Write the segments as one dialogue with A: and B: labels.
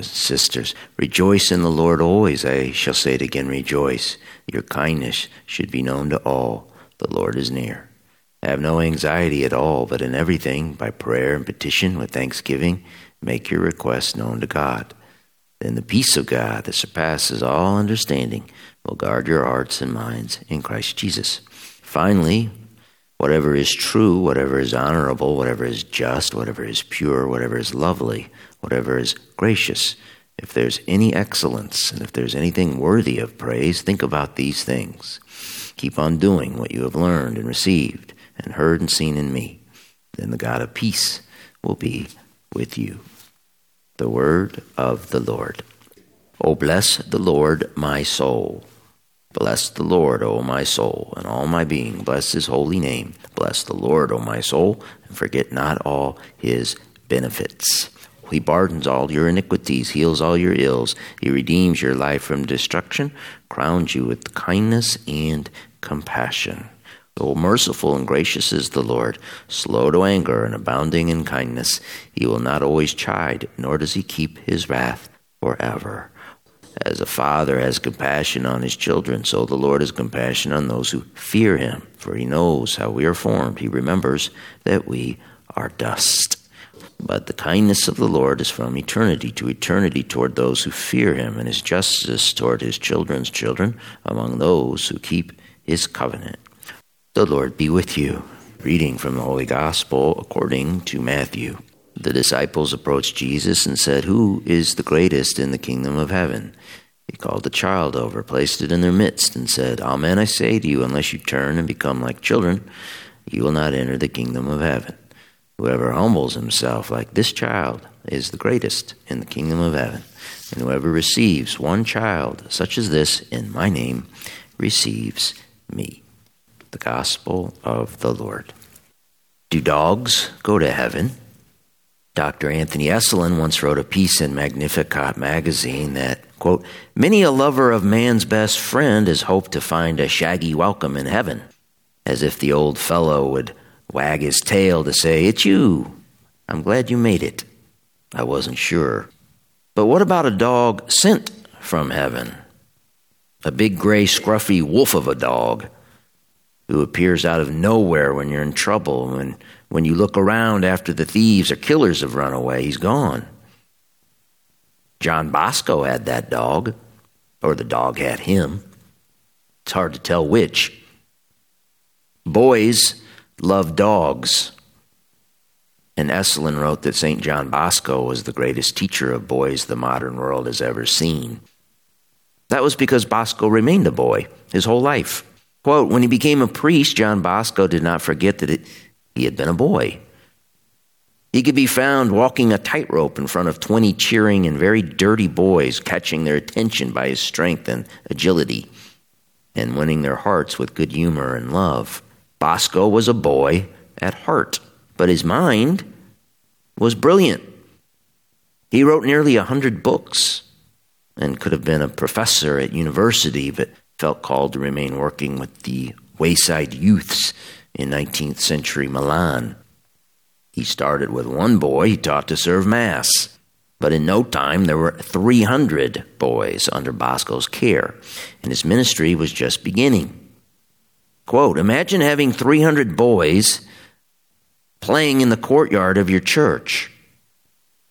A: Sisters, rejoice in the Lord always. I shall say it again, rejoice. Your kindness should be known to all. The Lord is near. Have no anxiety at all, but in everything, by prayer and petition with thanksgiving, make your requests known to God. Then the peace of God that surpasses all understanding will guard your hearts and minds in Christ Jesus. Finally, whatever is true, whatever is honorable, whatever is just, whatever is pure, whatever is lovely, whatever is gracious, if there's any excellence and if there's anything worthy of praise, think about these things. Keep on doing what you have learned and received and heard and seen in me. Then the God of peace will be with you. The word of the Lord. O bless the Lord, my soul. Bless the Lord, O my soul, and all my being. Bless his holy name. Bless the Lord, O my soul, and forget not all his benefits he pardons all your iniquities, heals all your ills. He redeems your life from destruction, crowns you with kindness and compassion. O merciful and gracious is the Lord, slow to anger and abounding in kindness. He will not always chide, nor does he keep his wrath forever. As a father has compassion on his children, so the Lord has compassion on those who fear him. For he knows how we are formed. He remembers that we are dust. But the kindness of the Lord is from eternity to eternity toward those who fear him, and his justice toward his children's children among those who keep his covenant. The Lord be with you. Reading from the Holy Gospel according to Matthew. The disciples approached Jesus and said, Who is the greatest in the kingdom of heaven? He called the child over, placed it in their midst, and said, Amen, I say to you, unless you turn and become like children, you will not enter the kingdom of heaven. Whoever humbles himself like this child is the greatest in the kingdom of heaven. And whoever receives one child such as this in my name receives me. The gospel of the Lord. Do dogs go to heaven? Dr. Anthony Esolen once wrote a piece in Magnificat magazine that, quote, many a lover of man's best friend has hoped to find a shaggy welcome in heaven, as if the old fellow would wag his tail to say, It's you. I'm glad you made it. I wasn't sure. But what about a dog sent from heaven? A big gray, scruffy wolf of a dog who appears out of nowhere when you're in trouble. When, when you look around after the thieves or killers have run away, he's gone. John Bosco had that dog, or the dog had him. It's hard to tell which. Boys love dogs. And Esolen wrote that St. John Bosco was the greatest teacher of boys the modern world has ever seen. That was because Bosco remained a boy his whole life. Quote, when he became a priest, John Bosco did not forget that it, he had been a boy. He could be found walking a tightrope in front of 20 cheering and very dirty boys, catching their attention by his strength and agility, and winning their hearts with good humor and love. Bosco was a boy at heart, but his mind was brilliant. He wrote nearly a hundred books and could have been a professor at university, but felt called to remain working with the wayside youths in 19th century Milan. He started with one boy he taught to serve Mass, but in no time there were 300 boys under Bosco's care, and his ministry was just beginning. Quote Imagine having 300 boys playing in the courtyard of your church.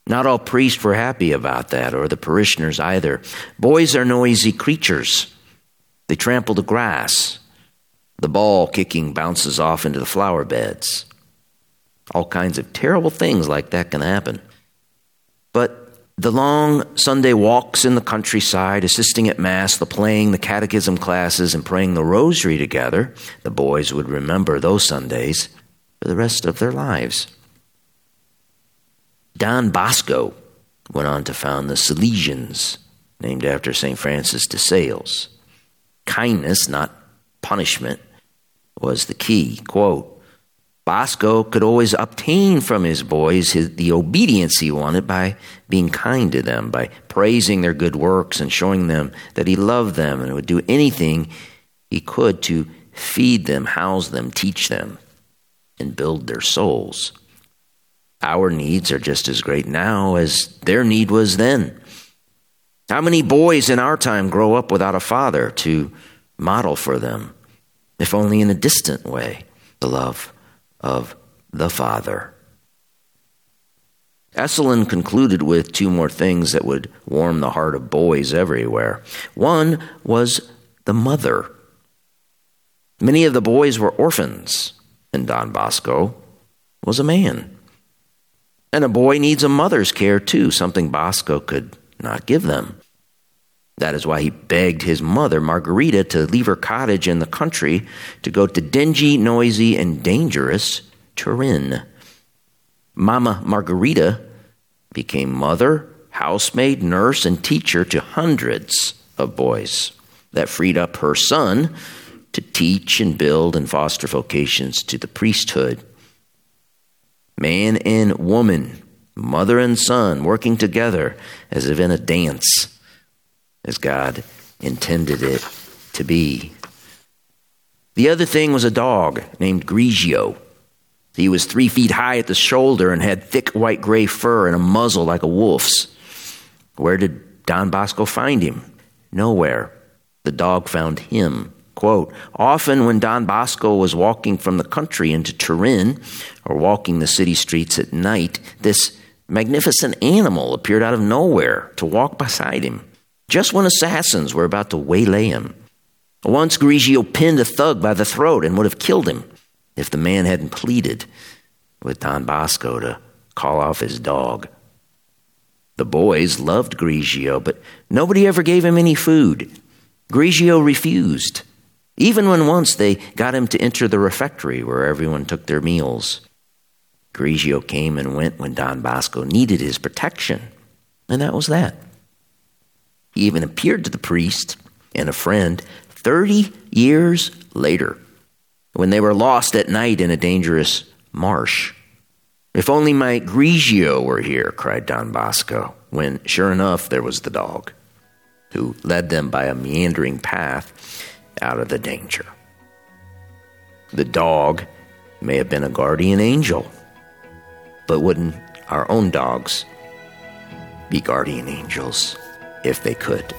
A: Not all priests were happy about that, or the parishioners either. Boys are noisy creatures. They trample the grass. The ball kicking bounces off into the flower beds. All kinds of terrible things like that can happen. But the long Sunday walks in the countryside, assisting at Mass, the playing, the catechism classes, and praying the rosary together, the boys would remember those Sundays for the rest of their lives. Don Bosco went on to found the Salesians, named after St. Francis de Sales. Kindness, not punishment, was the key. Quote, Bosco could always obtain from his boys his, the obedience he wanted by being kind to them, by praising their good works and showing them that he loved them and would do anything he could to feed them, house them, teach them, and build their souls. Our needs are just as great now as their need was then. How many boys in our time grow up without a father to model for them, if only in a distant way, the love of the Father. Esolen concluded with two more things that would warm the heart of boys everywhere. One was the mother. Many of the boys were orphans, and Don Bosco was a man. And a boy needs a mother's care too, something Bosco could not give them. That is why he begged his mother, Margarita, to leave her cottage in the country to go to dingy, noisy, and dangerous Turin. Mama Margarita became mother, housemaid, nurse, and teacher to hundreds of boys. That freed up her son to teach and build and foster vocations to the priesthood. Man and woman, mother and son, working together as if in a dance as God intended it to be. The other thing was a dog named Grigio. He was three feet high at the shoulder and had thick white gray fur and a muzzle like a wolf's. Where did Don Bosco find him? Nowhere. The dog found him. Quote, often when Don Bosco was walking from the country into Turin or walking the city streets at night, this magnificent animal appeared out of nowhere to walk beside him just when assassins were about to waylay him. Once Grigio pinned a thug by the throat and would have killed him if the man hadn't pleaded with Don Bosco to call off his dog. The boys loved Grigio, but nobody ever gave him any food. Grigio refused, even when once they got him to enter the refectory where everyone took their meals. Grigio came and went when Don Bosco needed his protection, and that was that. He even appeared to the priest and a friend 30 years later when they were lost at night in a dangerous marsh. If only my Grigio were here, cried Don Bosco, when sure enough there was the dog, who led them by a meandering path out of the danger. The dog may have been a guardian angel, but wouldn't our own dogs be guardian angels? If they could.